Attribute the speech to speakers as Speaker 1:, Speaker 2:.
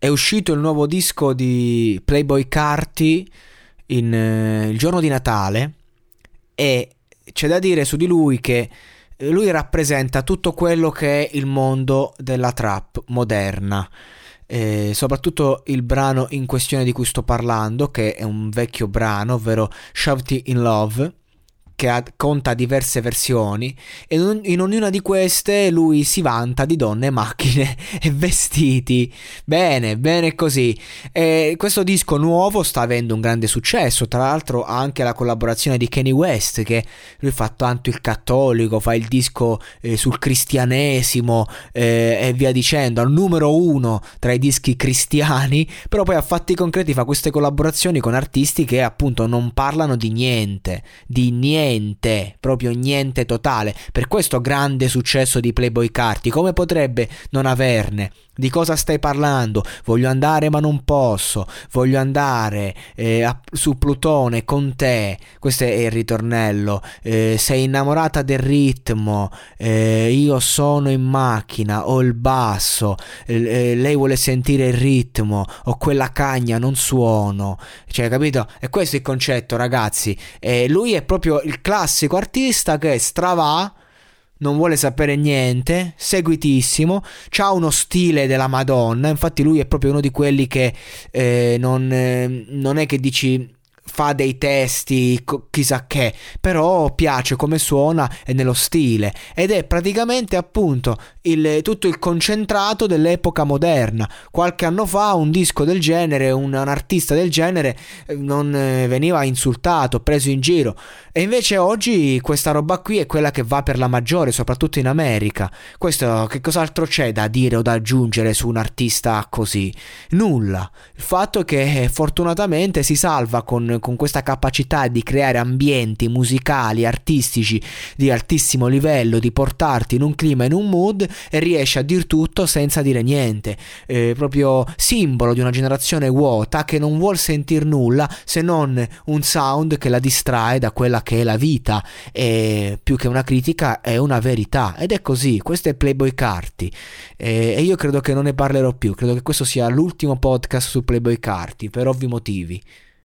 Speaker 1: È uscito il nuovo disco di Playboy Carti in, eh, il giorno di Natale e c'è da dire su di lui che lui rappresenta tutto quello che è il mondo della trap moderna. Eh, soprattutto il brano in questione di cui sto parlando, che è un vecchio brano, ovvero Shoved in Love, che ha, conta diverse versioni e in ognuna di queste lui si vanta di donne, macchine e vestiti. Bene, bene così. E questo disco nuovo sta avendo un grande successo, tra l'altro ha anche la collaborazione di Kanye West che lui fa tanto il cattolico, fa il disco eh, sul cristianesimo eh, e via dicendo, al numero uno tra i dischi cristiani, però poi a fatti concreti fa queste collaborazioni con artisti che appunto non parlano di niente, di niente niente, proprio niente totale. Per questo grande successo di Playboy Carti, come potrebbe non averne? Di cosa stai parlando? Voglio andare ma non posso. Voglio andare eh, a, su Plutone con te. Questo è il ritornello. Eh, sei innamorata del ritmo. Eh, io sono in macchina. Ho il basso. Eh, lei vuole sentire il ritmo. Ho quella cagna, non suono. Cioè, capito? E questo è il concetto, ragazzi. lui è proprio il classico artista che stravà non vuole sapere niente, seguitissimo, ha uno stile della Madonna, infatti lui è proprio uno di quelli che eh, non, eh, non è che dici fa dei testi chissà che, però piace come suona e nello stile ed è praticamente appunto il, tutto il concentrato dell'epoca moderna. Qualche anno fa un disco del genere, un, un artista del genere eh, non eh, veniva insultato, preso in giro e invece oggi questa roba qui è quella che va per la maggiore, soprattutto in America. Questo che cos'altro c'è da dire o da aggiungere su un artista così? Nulla. Il fatto è che fortunatamente si salva con con questa capacità di creare ambienti musicali, artistici di altissimo livello, di portarti in un clima, in un mood e riesce a dir tutto senza dire niente. Eh, proprio simbolo di una generazione vuota che non vuol sentir nulla se non un sound che la distrae da quella che è la vita e più che una critica è una verità ed è così, questo è Playboy Carti e io credo che non ne parlerò più, credo che questo sia l'ultimo podcast su Playboy Carti per ovvi motivi.